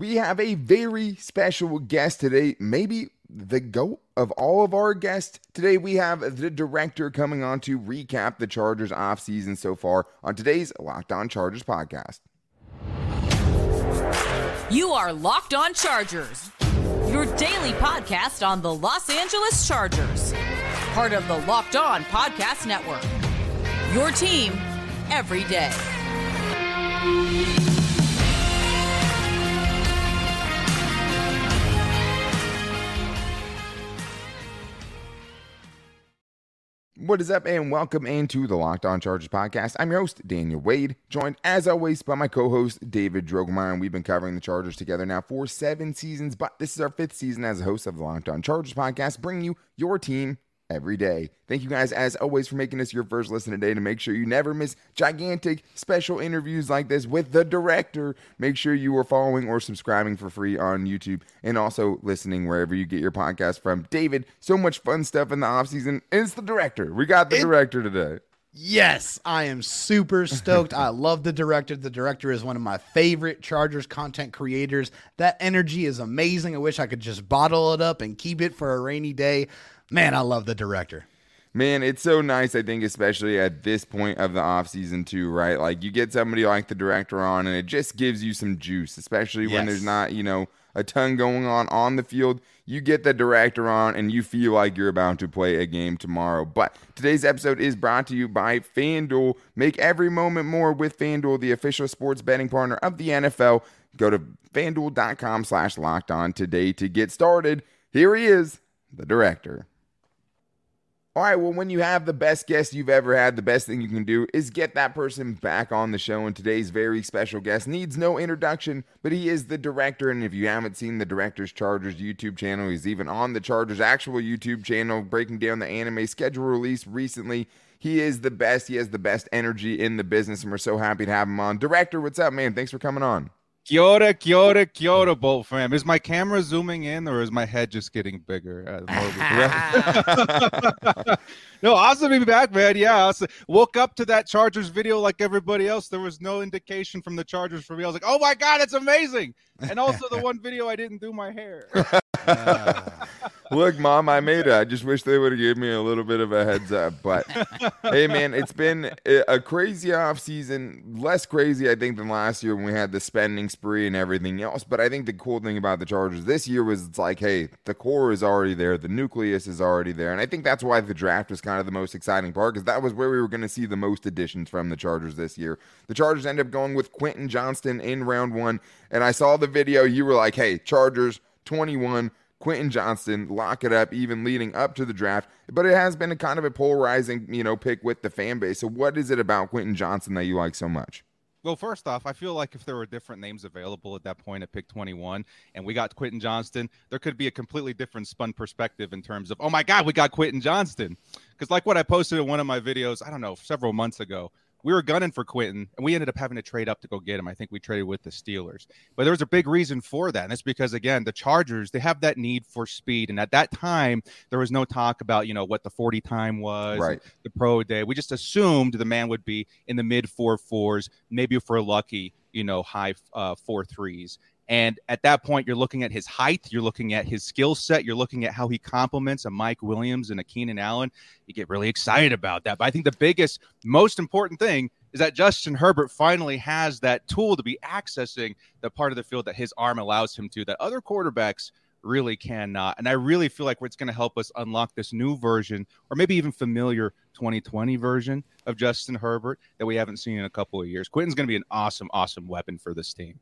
We have a very special guest today, maybe the goat of all of our guests. Today we have the director coming on to recap the Chargers offseason so far on today's Locked On Chargers podcast. You are Locked On Chargers, your daily podcast on the Los Angeles Chargers, part of the Locked On Podcast Network. Your team every day. What is up, and welcome into the Locked On Chargers podcast. I'm your host, Daniel Wade, joined as always by my co host, David Drogemeyer. And we've been covering the Chargers together now for seven seasons, but this is our fifth season as a host of the Locked On Chargers podcast, bringing you your team every day. Thank you guys, as always, for making this your first listen today. To make sure you never miss gigantic special interviews like this with the director, make sure you are following or subscribing for free on YouTube and also listening wherever you get your podcast from. David, so much fun stuff in the offseason. It's the director. We got the it- director today. Yes, I am super stoked. I love the director. The director is one of my favorite Chargers content creators. That energy is amazing. I wish I could just bottle it up and keep it for a rainy day. Man, I love the director. Man, it's so nice, I think, especially at this point of the offseason, too, right? Like, you get somebody like the director on, and it just gives you some juice, especially yes. when there's not, you know, a ton going on on the field. You get the director on, and you feel like you're about to play a game tomorrow. But today's episode is brought to you by FanDuel. Make every moment more with FanDuel, the official sports betting partner of the NFL. Go to fanduel.com slash locked on today to get started. Here he is, the director. All right, well, when you have the best guest you've ever had, the best thing you can do is get that person back on the show. And today's very special guest needs no introduction, but he is the director. And if you haven't seen the Director's Chargers YouTube channel, he's even on the Chargers' actual YouTube channel, breaking down the anime schedule release recently. He is the best. He has the best energy in the business, and we're so happy to have him on. Director, what's up, man? Thanks for coming on. Kia ora, kia ora, kia ora, Bolt fam. Is my camera zooming in or is my head just getting bigger? Uh, no, awesome to be back, man. Yeah, I woke up to that Chargers video like everybody else. There was no indication from the Chargers for me. I was like, oh my God, it's amazing. And also the one video I didn't do my hair. Look, mom, I made it. I just wish they would have given me a little bit of a heads up. But hey, man, it's been a crazy off season. Less crazy, I think, than last year when we had the spending spree and everything else. But I think the cool thing about the Chargers this year was it's like, hey, the core is already there, the nucleus is already there, and I think that's why the draft was kind of the most exciting part because that was where we were going to see the most additions from the Chargers this year. The Chargers end up going with Quentin Johnston in round one, and I saw the video. You were like, hey, Chargers 21 Quentin Johnston, lock it up, even leading up to the draft. But it has been a kind of a polarizing, you know, pick with the fan base. So what is it about Quentin Johnston that you like so much? Well, first off, I feel like if there were different names available at that point at pick 21 and we got Quentin Johnston, there could be a completely different spun perspective in terms of, oh my God, we got Quentin Johnston. Because, like what I posted in one of my videos, I don't know, several months ago, we were gunning for Quentin, and we ended up having to trade up to go get him. I think we traded with the Steelers, but there was a big reason for that, and it's because again, the Chargers they have that need for speed, and at that time there was no talk about you know what the forty time was, right. the pro day. We just assumed the man would be in the mid four fours, maybe if we're lucky, you know, high uh, four threes. And at that point, you're looking at his height, you're looking at his skill set, you're looking at how he complements a Mike Williams and a Keenan Allen. You get really excited about that. But I think the biggest, most important thing is that Justin Herbert finally has that tool to be accessing the part of the field that his arm allows him to, that other quarterbacks really cannot. And I really feel like it's going to help us unlock this new version, or maybe even familiar 2020 version of Justin Herbert that we haven't seen in a couple of years. Quentin's going to be an awesome, awesome weapon for this team.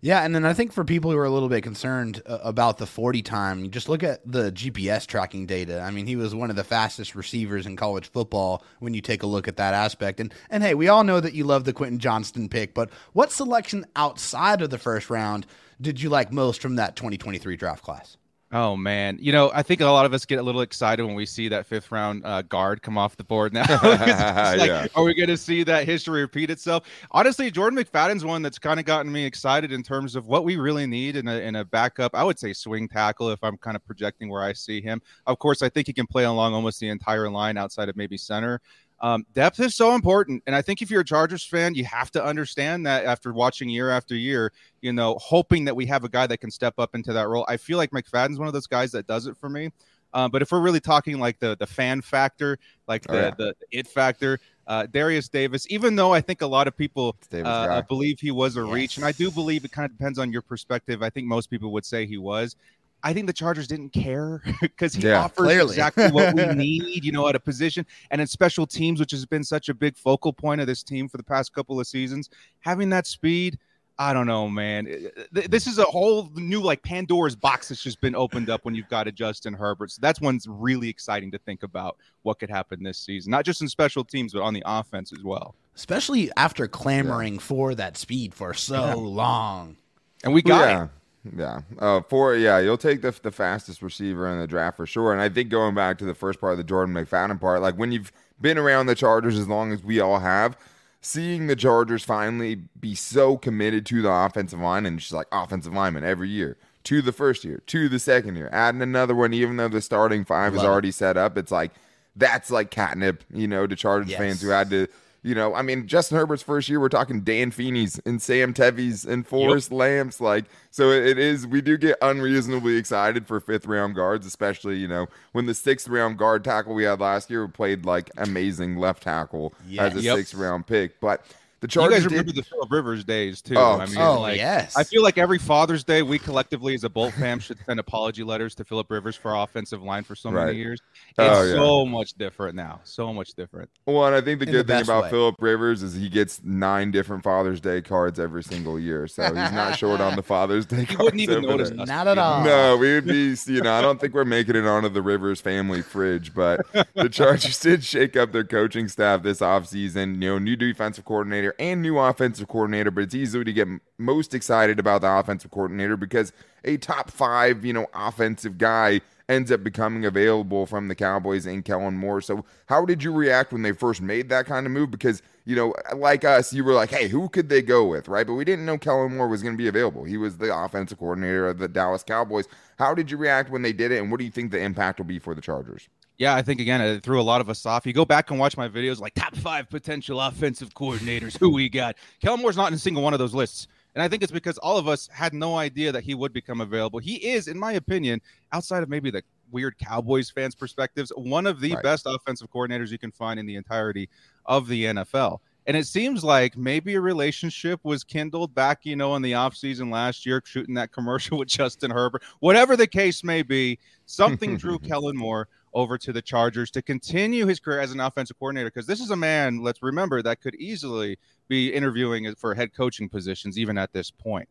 Yeah, and then I think for people who are a little bit concerned uh, about the 40 time, just look at the GPS tracking data. I mean, he was one of the fastest receivers in college football when you take a look at that aspect. And and hey, we all know that you love the Quentin Johnston pick, but what selection outside of the first round did you like most from that 2023 draft class? Oh man, you know I think a lot of us get a little excited when we see that fifth round uh, guard come off the board. Now, like, yeah. are we going to see that history repeat itself? Honestly, Jordan McFadden's one that's kind of gotten me excited in terms of what we really need in a in a backup. I would say swing tackle if I'm kind of projecting where I see him. Of course, I think he can play along almost the entire line outside of maybe center. Um, depth is so important, and I think if you're a Chargers fan, you have to understand that after watching year after year, you know, hoping that we have a guy that can step up into that role. I feel like McFadden's one of those guys that does it for me. Um, but if we're really talking like the the fan factor, like the, oh, yeah. the it factor, uh, Derius Davis, even though I think a lot of people uh, believe he was a yes. reach, and I do believe it kind of depends on your perspective. I think most people would say he was. I think the Chargers didn't care because he yeah, offers clearly. exactly what we need, you know, at a position and in special teams, which has been such a big focal point of this team for the past couple of seasons. Having that speed, I don't know, man. This is a whole new like Pandora's box that's just been opened up when you've got a Justin Herbert. So that's one's really exciting to think about what could happen this season, not just in special teams, but on the offense as well. Especially after clamoring yeah. for that speed for so yeah. long, and we got yeah. Yeah. Uh, for yeah, you'll take the the fastest receiver in the draft for sure. And I think going back to the first part of the Jordan McFadden part, like when you've been around the Chargers as long as we all have, seeing the Chargers finally be so committed to the offensive line and just like offensive lineman every year to the first year, to the second year, adding another one, even though the starting five Love is already it. set up, it's like that's like catnip, you know, to Chargers yes. fans who had to you know, I mean, Justin Herbert's first year, we're talking Dan Feeney's and Sam Tevi's and Forrest yep. Lamps. Like, so it is, we do get unreasonably excited for fifth round guards, especially, you know, when the sixth round guard tackle we had last year played like amazing left tackle as a yep. sixth round pick. But the Chargers. You guys remember did... the Philip Rivers days too. Oh, I mean, oh like, yes. I feel like every Father's Day, we collectively as a Bolt fam should send apology letters to Philip Rivers for offensive line for so right. many years. Oh, it's oh, yeah. so much different now. So much different. Well, and I think the In good the thing about Philip Rivers is he gets nine different Father's Day cards every single year, so he's not short on the Father's Day. He wouldn't even notice. Us. Not at all. No, we would be. You know, I don't think we're making it onto the Rivers family fridge, but the Chargers did shake up their coaching staff this offseason. You know, new defensive coordinator and new offensive offensive coordinator, but it's easy to get most excited about the offensive coordinator because a top five, you know, offensive guy ends up becoming available from the Cowboys and Kellen Moore. So, how did you react when they first made that kind of move? Because, you know, like us, you were like, hey, who could they go with, right? But we didn't know Kellen Moore was going to be available. He was the offensive coordinator of the Dallas Cowboys. How did you react when they did it, and what do you think the impact will be for the Chargers? Yeah, I think again it threw a lot of us off. You go back and watch my videos, like top five potential offensive coordinators who we got. Kellen Moore's not in a single one of those lists. And I think it's because all of us had no idea that he would become available. He is, in my opinion, outside of maybe the weird Cowboys fans' perspectives, one of the right. best offensive coordinators you can find in the entirety of the NFL. And it seems like maybe a relationship was kindled back, you know, in the offseason last year, shooting that commercial with Justin Herbert. Whatever the case may be, something drew Kellen Moore over to the Chargers to continue his career as an offensive coordinator because this is a man, let's remember, that could easily be interviewing for head coaching positions even at this point.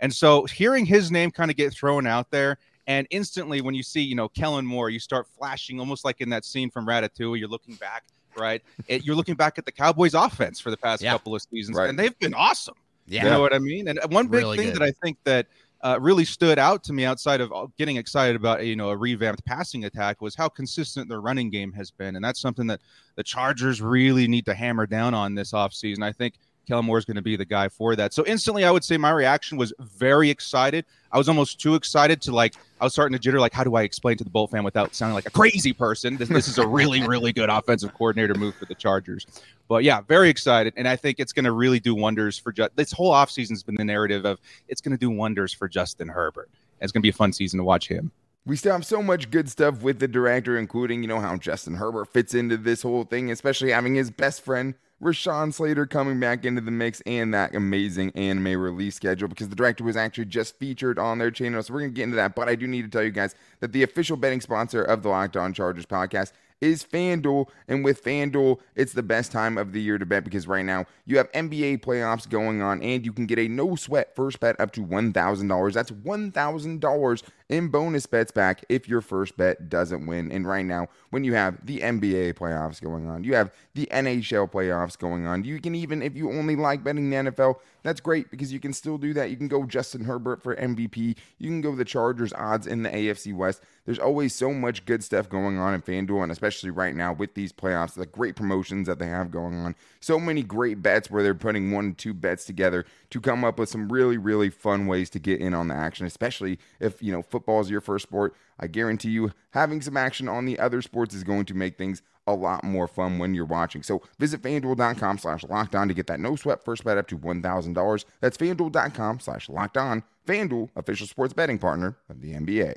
And so hearing his name kind of get thrown out there and instantly when you see, you know, Kellen Moore, you start flashing almost like in that scene from Ratatouille, you're looking back, right? It, you're looking back at the Cowboys offense for the past yeah. couple of seasons right. and they've been awesome. Yeah. You know what I mean? And one big really thing good. that I think that uh, really stood out to me outside of uh, getting excited about you know a revamped passing attack was how consistent their running game has been, and that's something that the Chargers really need to hammer down on this offseason. I think Kellen Moore is going to be the guy for that. So instantly, I would say my reaction was very excited. I was almost too excited to like. I was starting to jitter. Like, how do I explain to the Bolt fan without sounding like a crazy person? This, this is a really, really good offensive coordinator move for the Chargers. But yeah, very excited, and I think it's going to really do wonders for just this whole offseason has been the narrative of it's going to do wonders for Justin Herbert. It's going to be a fun season to watch him. We still have so much good stuff with the director, including, you know, how Justin Herbert fits into this whole thing, especially having his best friend Rashawn Slater coming back into the mix and that amazing anime release schedule because the director was actually just featured on their channel. So we're going to get into that. But I do need to tell you guys that the official betting sponsor of the Locked On Chargers podcast is FanDuel. And with FanDuel, it's the best time of the year to bet because right now you have NBA playoffs going on and you can get a no sweat first bet up to $1,000. That's $1,000 in bonus bets back if your first bet doesn't win. And right now, when you have the NBA playoffs going on, you have the NHL playoffs going on, you can even, if you only like betting the NFL, that's great because you can still do that. You can go Justin Herbert for MVP. You can go the Chargers odds in the AFC West. There's always so much good stuff going on in FanDuel, and especially right now with these playoffs, the great promotions that they have going on. So many great bets where they're putting one, two bets together to come up with some really, really fun ways to get in on the action, especially if, you know, football is your first sport. I guarantee you having some action on the other sports is going to make things a lot more fun when you're watching. So visit fanduel.com slash locked on to get that no sweat first bet up to $1,000. That's fanduel.com slash locked on. Fanduel, official sports betting partner of the NBA.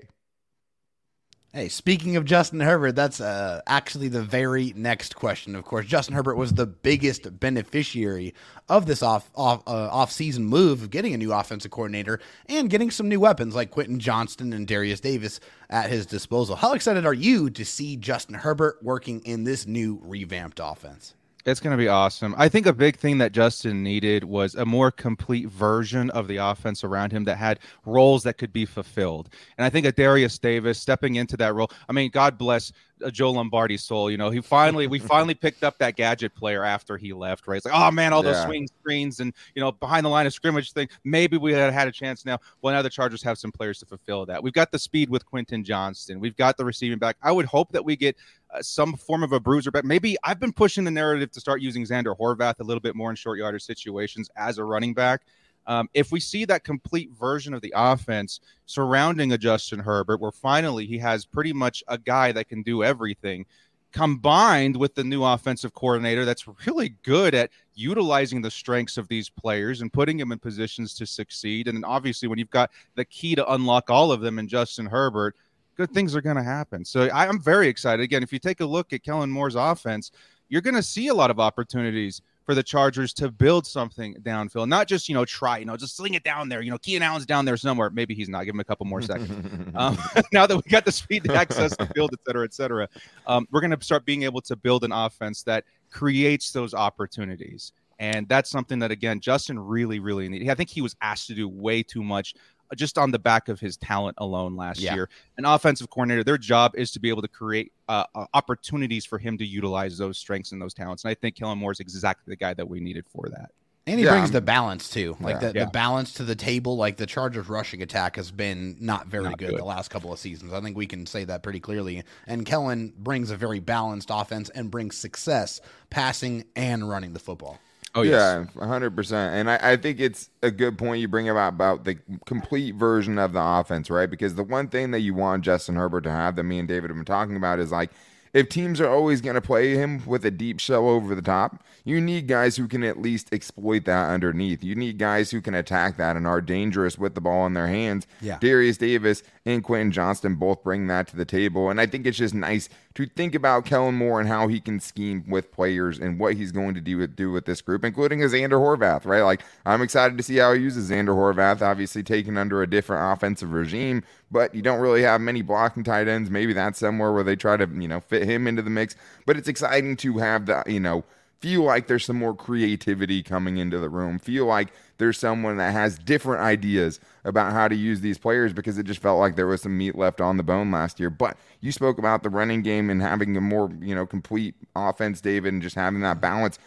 Hey, speaking of Justin Herbert, that's uh, actually the very next question. Of course, Justin Herbert was the biggest beneficiary of this off off uh, off season move of getting a new offensive coordinator and getting some new weapons like Quentin Johnston and Derius Davis at his disposal. How excited are you to see Justin Herbert working in this new revamped offense? It's going to be awesome. I think a big thing that Justin needed was a more complete version of the offense around him that had roles that could be fulfilled. And I think a Derius Davis stepping into that role. I mean, God bless Joe Lombardi soul. You know, he finally we finally picked up that gadget player after he left. Right? It's like, oh man, all those yeah. swing screens and you know behind the line of scrimmage thing. Maybe we had had a chance now. Well, now the Chargers have some players to fulfill that. We've got the speed with Quentin Johnston. We've got the receiving back. I would hope that we get uh, some form of a bruiser but Maybe I've been pushing the narrative to start using Zander Horvath a little bit more in short yardage situations as a running back. Um, if we see that complete version of the offense surrounding a Justin Herbert, where finally he has pretty much a guy that can do everything, combined with the new offensive coordinator that's really good at utilizing the strengths of these players and putting them in positions to succeed. And then obviously, when you've got the key to unlock all of them in Justin Herbert, good things are going to happen. So I'm very excited. Again, if you take a look at Kellen Moore's offense, you're going to see a lot of opportunities for the Chargers to build something downfield, not just you know try, you know, just sling it down there. You know, Keenan Allen's down there somewhere. Maybe he's not. Give him a couple more seconds. um, now that we got the speed to access the field, et cetera, et cetera, um, we're going to start being able to build an offense that creates those opportunities. And that's something that again, Justin really, really needed. I think he was asked to do way too much just on the back of his talent alone last yeah. year. An offensive coordinator, their job is to be able to create uh, uh, opportunities for him to utilize those strengths and those talents. And I think Kellen Moore is exactly the guy that we needed for that. And he yeah, brings the balance too, like yeah, the, yeah. the balance to the table. Like the Chargers' rushing attack has been not very not good, good, the last couple of seasons. I think we can say that pretty clearly. And Kellen brings a very balanced offense and brings success passing and running the football. Oh yeah, hundred percent. And I, I, think it's a good point you bring about about the complete version of the offense, right? Because the one thing that you want Justin Herbert to have that me and David have been talking about is like if teams are always going to play him with a deep shell over the top, you need guys who can at least exploit that underneath. You need guys who can attack that and are dangerous with the ball in their hands. Yeah. Derius Davis and Quentin Johnston both bring that to the table. And I think it's just nice to think about Kellen Moore and how he can scheme with players and what he's going to do with, do with this group, including his Zander Horvath, right? Like, I'm excited to see how he uses Zander Horvath, obviously taken under a different offensive regime, but you don't really have many blocking tight ends. Maybe that's somewhere where they try to, you know, fit him into the mix. But it's exciting to have that, you know, feel like there's some more creativity coming into the room. Feel like there's someone that has different ideas about how to use these players because it just felt like there was some meat left on the bone last year. But you spoke about the running game and having a more, you know, complete offense, David, and just having that balance.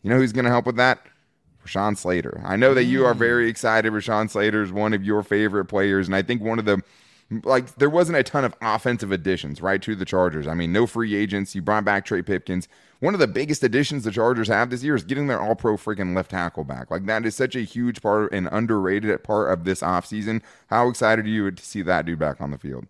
You know who's going to help with that? Rashawn Slater. I know that you are mm. very excited. Rashawn Slater is one of your favorite players, and I think one of the like there wasn't a ton of offensive additions right to the Chargers. I mean, no free agents. You brought back Trey Pipkins. One of the biggest additions the Chargers have this year is getting their all pro freaking left tackle back. Like that is such a huge part and underrated part of this offseason. How excited are you to see that dude back on the field?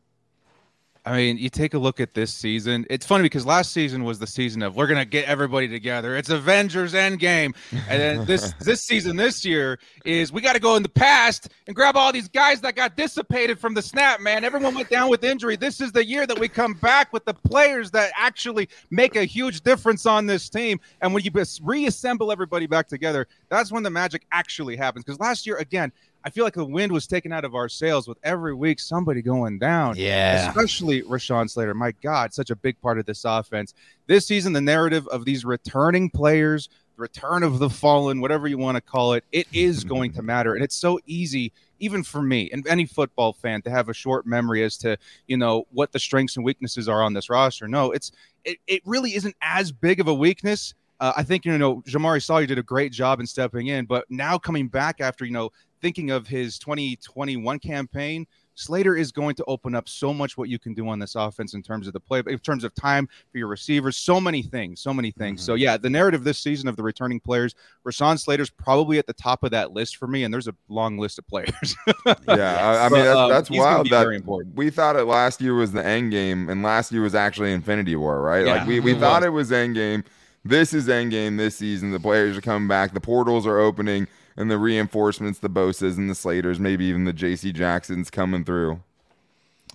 I mean, you take a look at this season. It's funny because last season was the season of we're gonna get everybody together. It's Avengers Endgame, and then this this season this year is we got to go in the past and grab all these guys that got dissipated from the snap. Man, everyone went down with injury. This is the year that we come back with the players that actually make a huge difference on this team. And when you reassemble everybody back together, that's when the magic actually happens. Because last year, again, I feel like the wind was taken out of our sails with every week somebody going down. Yeah. Especially Rashawn Slater. My God, such a big part of this offense. This season, the narrative of these returning players, the return of the fallen, whatever you want to call it, it is going to matter. And it's so easy, even for me and any football fan, to have a short memory as to, you know, what the strengths and weaknesses are on this roster. No, it's it, it really isn't as big of a weakness. Uh, I think you know Jamaree Salyer did a great job in stepping in, but now coming back after you know thinking of his 2021 campaign Slater is going to open up so much what you can do on this offense in terms of the play, in terms of time for your receivers, so many things, so many things. Mm-hmm. So yeah, the narrative this season of the returning players, Rashawn Slater's probably at the top of that list for me, and there's a long list of players. yeah, I, I, mean that's, um, that's wild. That we thought it last year was the end game, and last year was actually Infinity War, right? Yeah, like we, we thought was. it was end game. This is endgame this season. The players are coming back. The portals are opening and the reinforcements, the Bosa's and the Slaters, maybe even the J.C. Jacksons coming through.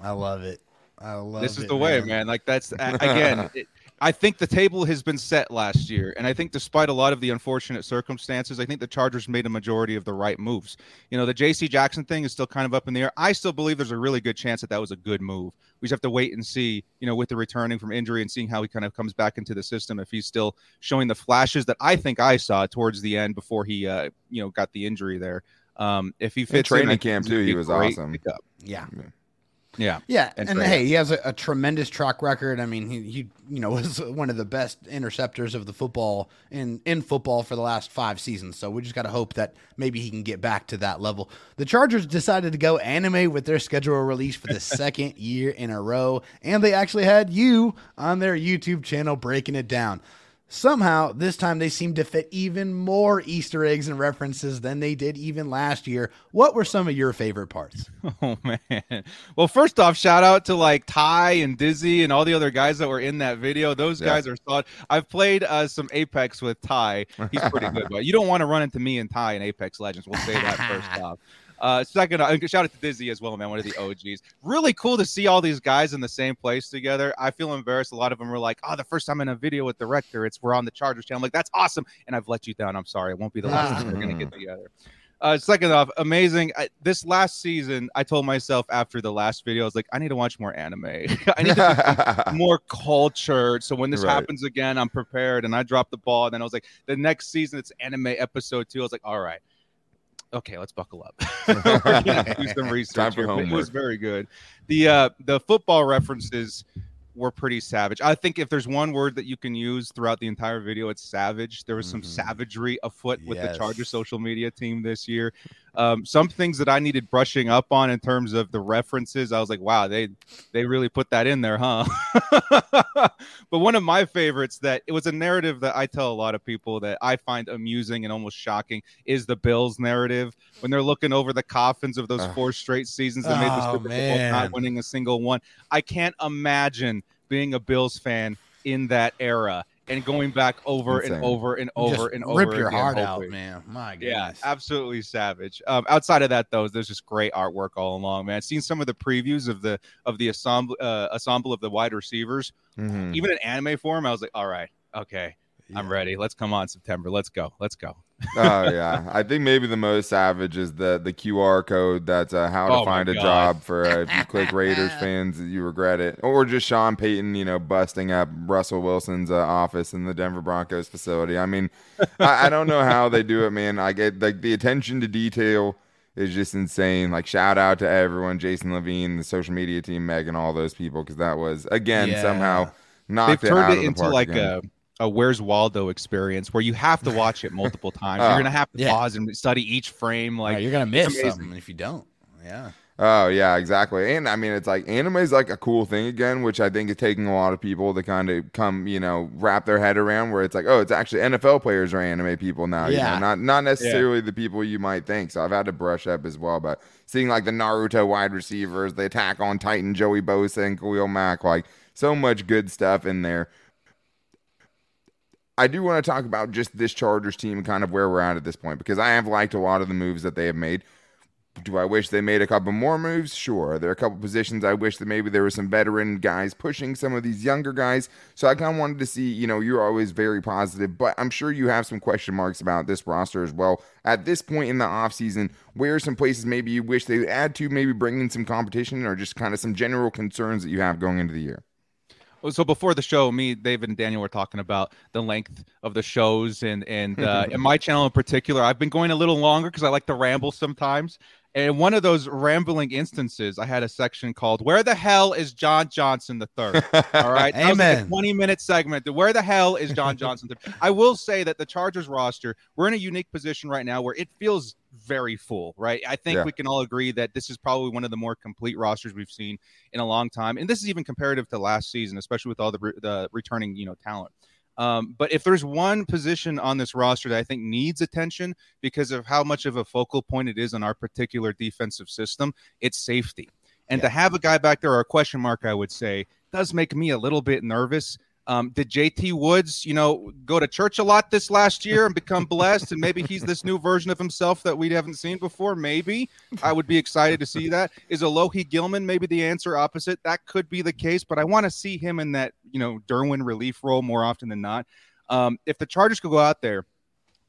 I love it. I love it. this is it, the man. way, man. Like that's again. it, I think the table has been set last year, and I think despite a lot of the unfortunate circumstances, I think the Chargers made a majority of the right moves. You know, the J.C. Jackson thing is still kind of up in the air. I still believe there's a really good chance that that was a good move. We just have to wait and see. You know, with the returning from injury and seeing how he kind of comes back into the system, if he's still showing the flashes that I think I saw towards the end before he, uh, you know, got the injury there. Um, if he fits in training in, camp too, he was awesome. Yeah. yeah. Yeah, yeah, and, and hey, he has a, a, tremendous track record. I mean, he, he you know was one of the best interceptors of the football in in football for the last five seasons. So we just got to hope that maybe he can get back to that level. The Chargers decided to go anime with their schedule release for the second year in a row, and they actually had you on their YouTube channel breaking it down. Somehow, this time they seem to fit even more Easter eggs and references than they did even last year. What were some of your favorite parts? Oh, man. Well, first off, shout out to like Ty and Dizzy and all the other guys that were in that video. Those yeah. guys are solid. I've played uh, some Apex with Ty. He's pretty good, but you don't want to run into me and Ty in Apex Legends. We'll say that first off. Uh, second, uh, shout out to Dizzy as well, man. One of the OGs. Really cool to see all these guys in the same place together. I feel embarrassed. A lot of them were like, "Oh, the first time in a video with the rector, it's we're on the Chargers channel." I'm like, "That's awesome," and I've let you down. I'm sorry. It won't be the last time we're gonna get together. Uh, second off, amazing. I, this last season, I told myself after the last video, I was like, I need to watch more anime. I need to more culture. So when this right. happens again, I'm prepared. And I dropped the ball. And then I was like, the next season, it's anime episode two. I was like, all right, okay, let's buckle up. do some research. Homework. It was very good. The uh, the football references were pretty savage. I think if there's one word that you can use throughout the entire video, it's savage. There was some mm-hmm. savagery afoot with yes. the Charger social media team this year. Um, some things that I needed brushing up on in terms of the references, I was like, wow, they they really put that in there, huh? but one of my favorites that it was a narrative that I tell a lot of people that I find amusing and almost shocking is the Bills narrative when they're looking over the coffins of those four straight seasons that oh, made the Super Bowl, not winning a single one. I can't imagine being a Bills fan in that era and going back over Insane. and over and over just and over. Rip your again, heart hopefully. out, man. My goodness. Yeah, absolutely savage. Um, outside of that, though, there's just great artwork all along, man. Seen some of the previews of the of the ensemble uh, ensemble of the wide receivers, mm-hmm. even in anime form. I was like, all right, okay, yeah. I'm ready. Let's come on September. Let's go. Let's go oh yeah, I think maybe the most savage is the the QR code that's uh, how to oh find a job for uh, if you click Raiders fans, you regret it, or just Sean Payton, you know, busting up Russell Wilson's uh, office in the Denver Broncos facility. I mean, I, I, don't know how they do it, man. I get like the attention to detail is just insane. Like shout out to everyone, Jason Levine, the social media team, Megan, all those people, because that was again yeah. somehow knocked They've turned it, it into like again. a a Where's Waldo experience where you have to watch it multiple times. you're gonna oh, have to yeah. pause and study each frame. Oh, like you're gonna miss something if you don't. Yeah. Oh yeah, exactly. And I mean, it's like anime is like a cool thing again, which I think is taking a lot of people to kind of come, you know, wrap their head around. Where it's like, oh, it's actually NFL players are anime people now. Yeah. You know, not not necessarily yeah. the people you might think. So I've had to brush up as well. But seeing like the Naruto wide receivers, the Attack on Titan, Joey Bosa and Khalil Mack, like so much good stuff in there. I do want to talk about just this Chargers team and kind of where we're at at this point because I have liked a lot of the moves that they have made. Do I wish they made a couple more moves? Sure. There are a couple positions I wish that maybe there were some veteran guys pushing some of these younger guys. So I kind of wanted to see, you know, you're always very positive, but I'm sure you have some question marks about this roster as well. At this point in the offseason, where are some places maybe you wish they would add to, maybe bring in some competition or just kind of some general concerns that you have going into the year? So before the show, me, David, and Daniel were talking about the length of the shows, and and uh, in my channel in particular, I've been going a little longer because I like to ramble sometimes. And one of those rambling instances, I had a section called "Where the hell is John Johnson the Third? All right, amen. Like Twenty minute segment. Where the hell is John Johnson? I will say that the Chargers roster, we're in a unique position right now where it feels very full, right? I think Yeah. we can all agree that this is probably one of the more complete rosters we've seen in a long time, and this is even comparative to last season, especially with all the the returning you know talent. Um, but if there's one position on this roster that I think needs attention because of how much of a focal point it is on our particular defensive system, it's safety. And to have a guy back there or a question mark, I would say, does make me a little bit nervous. Um, did JT Woods, you know, go to church a lot this last year and become blessed? And maybe he's this new version of himself that we haven't seen before. Maybe I would be excited to see that. Is Alohi Gilman maybe the answer opposite? That could be the case, but I want to see him in that, you know, Derwin relief role more often than not. Um, if the Chargers could go out there,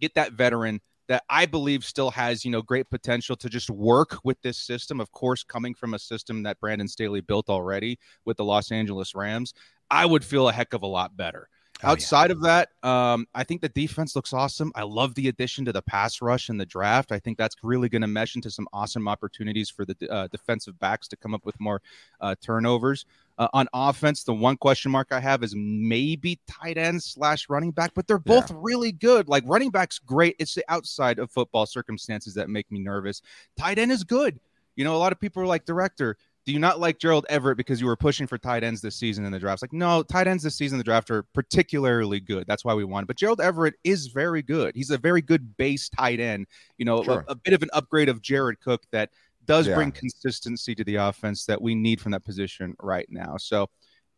get that veteran that I believe still has, you know, great potential to just work with this system. Of course, coming from a system that Brandon Staley built already with the Los Angeles Rams, I would feel a heck of a lot better. Oh, yeah. Outside of that, um, I think the defense looks awesome. I love the addition to the pass rush in the draft. I think that's really going to mesh into some awesome opportunities for the uh, defensive backs to come up with more uh, turnovers. Uh, on offense, the one question mark I have is maybe tight end slash running back, but they're both really good. Like running back's great. It's the outside of football circumstances that make me nervous. Tight end is good. You know, a lot of people are like, director, do you not like Gerald Everett because you were pushing for tight ends this season in the draft? It's like, no, tight ends this season in the draft are particularly good. That's why we won. But Gerald Everett is very good. He's a very good base tight end. You know, Sure. a, a bit of an upgrade of Jared Cook that does Yeah. bring consistency to the offense that we need from that position right now. So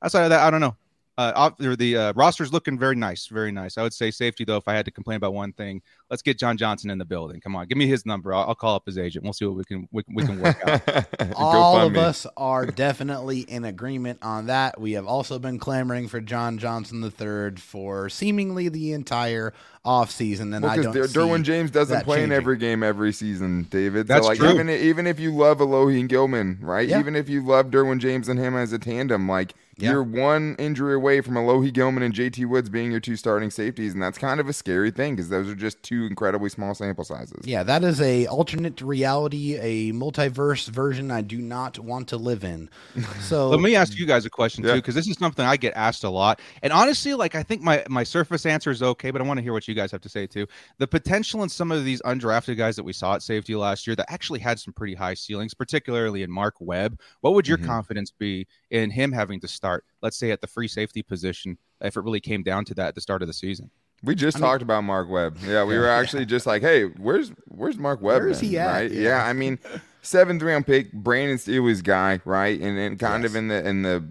outside of that, I don't know. Uh, off- or the uh, roster's looking very nice, very nice. I would say safety though. If I had to complain about one thing, let's get John Johnson in the building. Come on, give me his number. I'll, I'll call up his agent. We'll see what we can we, can- we can work out. All of GoFundMe. us are definitely in agreement on that. We have also been clamoring for John Johnson the third for seemingly the entire offseason, and I don't see Derwin James doesn't that play in every game every season, David. That's so like true. even even if you love Alohi and Gilman, right? Yeah. Even if you love Derwin James and him as a tandem, like Yeah. you're one injury away from Alohi Gilman and JT Woods being your two starting safeties, and that's kind of a scary thing because those are just two incredibly small sample sizes. Yeah, that is a alternate reality, a multiverse version I do not want to live in. So Let me ask you guys a question Yeah. too, because this is something I get asked a lot. And honestly, like I think my my surface answer is okay, but I want to hear what you guys have to say too. The potential in some of these undrafted guys that we saw at safety last year that actually had some pretty high ceilings, particularly in Mark Webb. What would your Mhm. confidence be in him having to start, let's say, at the free safety position, if it really came down to that at the start of the season? We just I mean- talked about Mark Webb. Yeah, we were actually just like, hey, where's where's Mark Webb? Where's he at? Right? Yeah. Yeah. I mean, seventh round pick, Brandon Staley's guy, right? And then kind Yes. of in the in the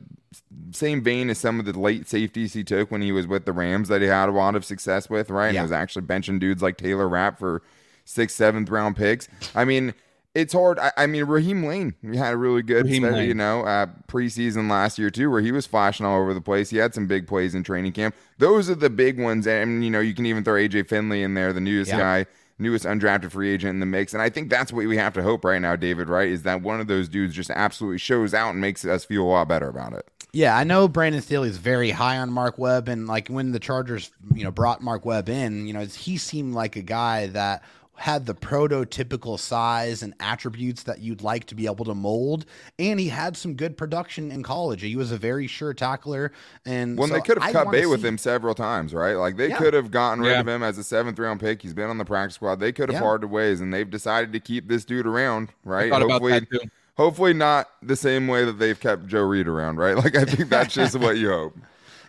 same vein as some of the late safeties he took when he was with the Rams that he had a lot of success with, right? And Yeah. it was actually benching dudes like Taylor Rapp for sixth, seventh round picks. I mean. It's hard. I, I mean, Raheem Lane, we had a really good, Lane. you know, uh, preseason last year too, where he was flashing all over the place. He had some big plays in training camp. Those are the big ones, and you know, you can even throw AJ Finley in there, the newest Yeah. guy, newest undrafted free agent in the mix. And I think that's what we have to hope right now, David. Right, is that one of those dudes just absolutely shows out and makes us feel a lot better about it. Yeah, I know Brandon Staley is very high on Mark Webb, and like when the Chargers, you know, brought Mark Webb in, you know, he seemed like a guy that had the prototypical size and attributes that you'd like to be able to mold, and he had some good production in college. He was a very sure tackler, and When so they could I have cut wanna bait with him several times, right? Like they Yeah. could have gotten rid Yeah. of him as a seventh round pick. He's been on the practice squad. They could have Yeah. parted ways, and they've decided to keep this dude around, right? Hopefully, hopefully not the same way that they've kept Joe Reed around, right? Like I think that's just what you hope.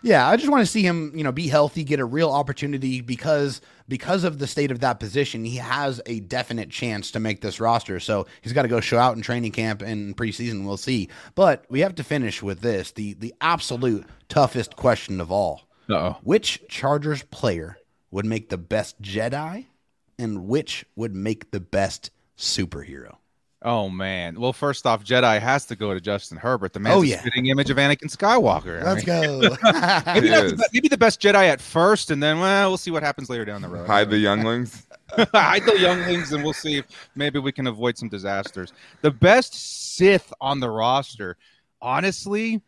Yeah, I just want to see him, you know, be healthy, get a real opportunity because because of the state of that position, he has a definite chance to make this roster. So he's got to go show out in training camp and preseason. We'll see. But we have to finish with this the the absolute toughest question of all: Uh-oh. Which Chargers player would make the best Jedi, and which would make the best superhero? Oh man. Well, first off, Jedi has to go to Justin Herbert, the man's Oh, a yeah. spitting image of Anakin Skywalker. I mean, go. maybe, not the, maybe the best Jedi at first, and then well, we'll see what happens later down the road. Hide the younglings. hide the younglings, and we'll see if maybe we can avoid some disasters. The best Sith on the roster, honestly,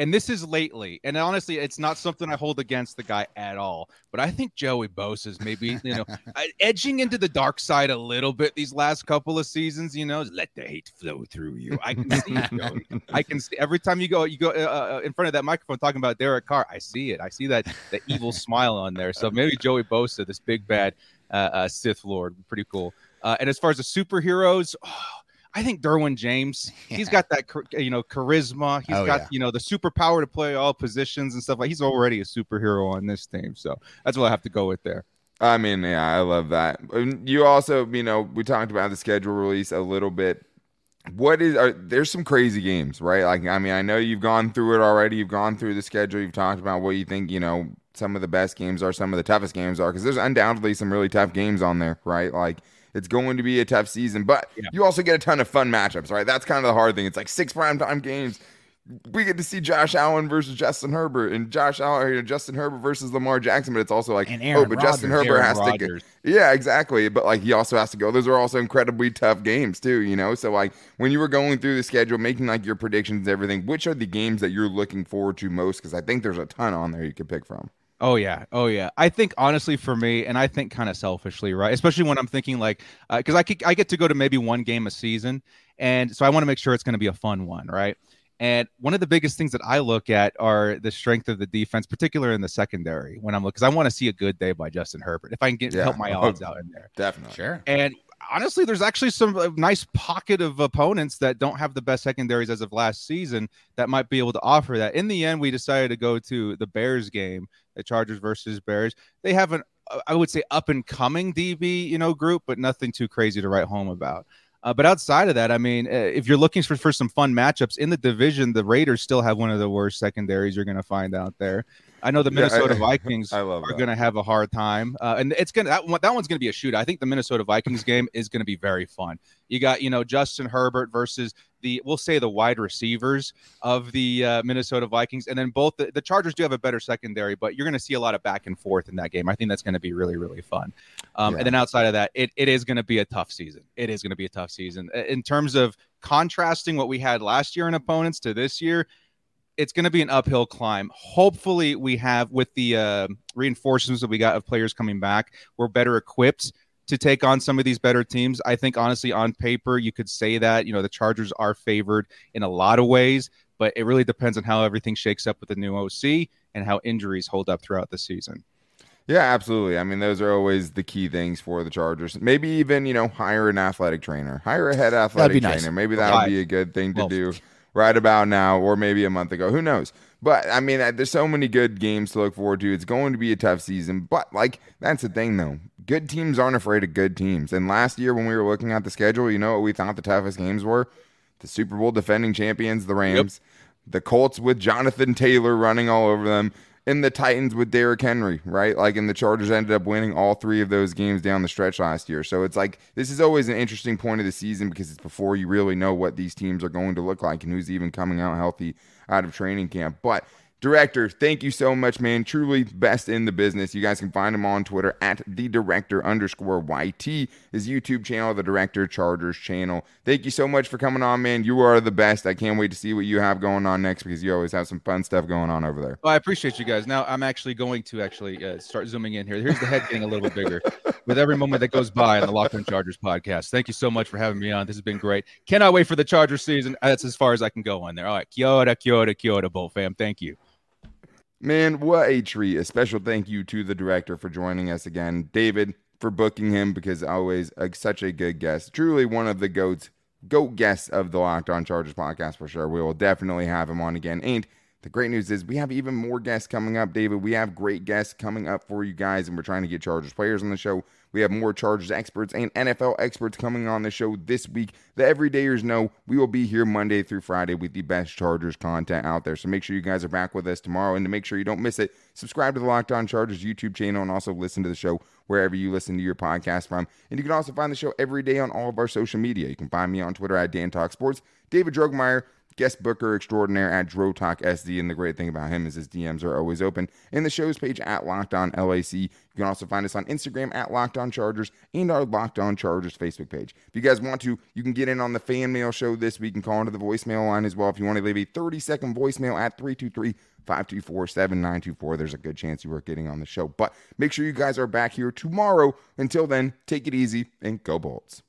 and this is lately, and honestly, it's not something I hold against the guy at all. But I think Joey Bosa is maybe you know uh, edging into the dark side a little bit these last couple of seasons. You know, let the hate flow through you. I can see it, Joey. I can see every time you go, you go uh, uh, in front of that microphone talking about Derek Carr. I see it. I see that that evil smile on there. So maybe Joey Bosa, this big bad uh, uh, Sith Lord, pretty cool. Uh, and as far as the superheroes, oh, I think Derwin James, yeah. he's got that you know charisma. He's oh, got yeah. you know the superpower to play all positions and stuff like. He's already a superhero on this team, so that's what I have to go with there. I mean, yeah, I love that. You also, you know, we talked about the schedule release a little bit. What is are there's some crazy games, right? Like, I mean, I know you've gone through it already. You've gone through the schedule. You've talked about what you think, you know, some of the best games are, some of the toughest games are, because there's undoubtedly some really tough games on there, right? Like it's going to be a tough season, but yeah. you also get a ton of fun matchups, right? That's kind of the hard thing. It's like six primetime games. We get to see Josh Allen versus Justin Herbert, and Josh Allen, Justin Herbert versus Lamar Jackson. But it's also like, oh, but Rodgers, Justin Herbert Aaron has Rodgers. to, go. yeah, exactly. But like, he also has to go. Those are also incredibly tough games too, you know. So like, when you were going through the schedule, making like your predictions, and everything, which are the games that you're looking forward to most? Because I think there's a ton on there you could pick from. Oh yeah, oh yeah. I think honestly for me, and I think kind of selfishly, right? Especially when I'm thinking like, because uh, I I get to go to maybe one game a season, and so I want to make sure it's going to be a fun one, right? And one of the biggest things that I look at are the strength of the defense, particularly in the secondary. When I'm because I want to see a good day by Justin Herbert. If I can get yeah. help my odds out in there, definitely sure. And honestly, there's actually some uh, nice pocket of opponents that don't have the best secondaries as of last season that might be able to offer that. In the end, we decided to go to the Bears game the Chargers versus Bears. They have an, I would say, up and coming DB, you know, group, but nothing too crazy to write home about. Uh, but outside of that, I mean, uh, if you're looking for, for some fun matchups in the division, the Raiders still have one of the worst secondaries you're going to find out there. I know the Minnesota yeah, I, Vikings I are going to have a hard time, uh, and it's going to that, one, that one's going to be a shoot. I think the Minnesota Vikings game is going to be very fun. You got you know Justin Herbert versus the we'll say the wide receivers of the uh, Minnesota Vikings, and then both the, the, Chargers do have a better secondary, but you're going to see a lot of back and forth in that game. I think that's going to be really really fun. Um, yeah. And then outside of that, it, it is going to be a tough season. It is going to be a tough season in terms of contrasting what we had last year in opponents to this year it's going to be an uphill climb. Hopefully, we have with the uh, reinforcements that we got of players coming back, we're better equipped to take on some of these better teams. I think honestly, on paper, you could say that you know the Chargers are favored in a lot of ways, but it really depends on how everything shakes up with the new OC and how injuries hold up throughout the season. Yeah, absolutely. I mean, those are always the key things for the Chargers. Maybe even you know hire an athletic trainer, hire a head athletic trainer. Nice. Maybe that would be a good thing to well, do right about now or maybe a month ago. Who knows? But I mean, uh, there's so many good games to look forward to. It's going to be a tough season. But like, that's the thing though. Good teams aren't afraid of good teams. And last year, when we were looking at the schedule, you know what we thought the toughest games were? The Super Bowl defending champions, the Rams, yep. the Colts with Jonathan Taylor running all over them, and the Titans with Derrick Henry, right? Like, and the Chargers ended up winning all three of those games down the stretch last year. So it's like this is always an interesting point of the season because it's before you really know what these teams are going to look like and who's even coming out healthy out of training camp. But Director, thank you so much, man. Truly best in the business. You guys can find him on Twitter at the director underscore YT, his YouTube channel, the Director Chargers channel. Thank you so much for coming on, man. You are the best. I can't wait to see what you have going on next because you always have some fun stuff going on over there. Well, I appreciate you guys. Now I'm actually going to actually uh, start zooming in here. Here's the head getting a little bit bigger with every moment that goes by on the Locked On Chargers podcast. Thank you so much for having me on. This has been great. Cannot wait for the Chargers season. That's as far as I can go on there. All right. Kia ora, Kyoto, Kyoto, Bolt fam. Thank you. Man, what a treat. A special thank you to the director for joining us again. David, for booking him because always a, such a good guest. Truly one of the goats, goat guests of the Locked On Chargers podcast for sure. We will definitely have him on again. And the great news is we have even more guests coming up, David. We have great guests coming up for you guys, and we're trying to get Chargers players on the show. We have more Chargers experts and NFL experts coming on the show this week. The everydayers know we will be here Monday through Friday with the best Chargers content out there. So make sure you guys are back with us tomorrow. And to make sure you don't miss it, subscribe to the Locked On Chargers YouTube channel and also listen to the show wherever you listen to your podcast from. And you can also find the show every day on all of our social media. You can find me on Twitter at Dan Talk Sports, David Drogemeyer guest booker extraordinaire at Dro Talk SD. And the great thing about him is his DMs are always open. In the show's page at Locked On LAC. You can also find us on Instagram at Locked On Chargers and our Locked On Chargers Facebook page. If you guys want to, you can get in on the fan mail show this week and call into the voicemail line as well. If you want to leave a 30 second voicemail at 323 524 7924, there's a good chance you are getting on the show. But make sure you guys are back here tomorrow. Until then, take it easy and go Bolts.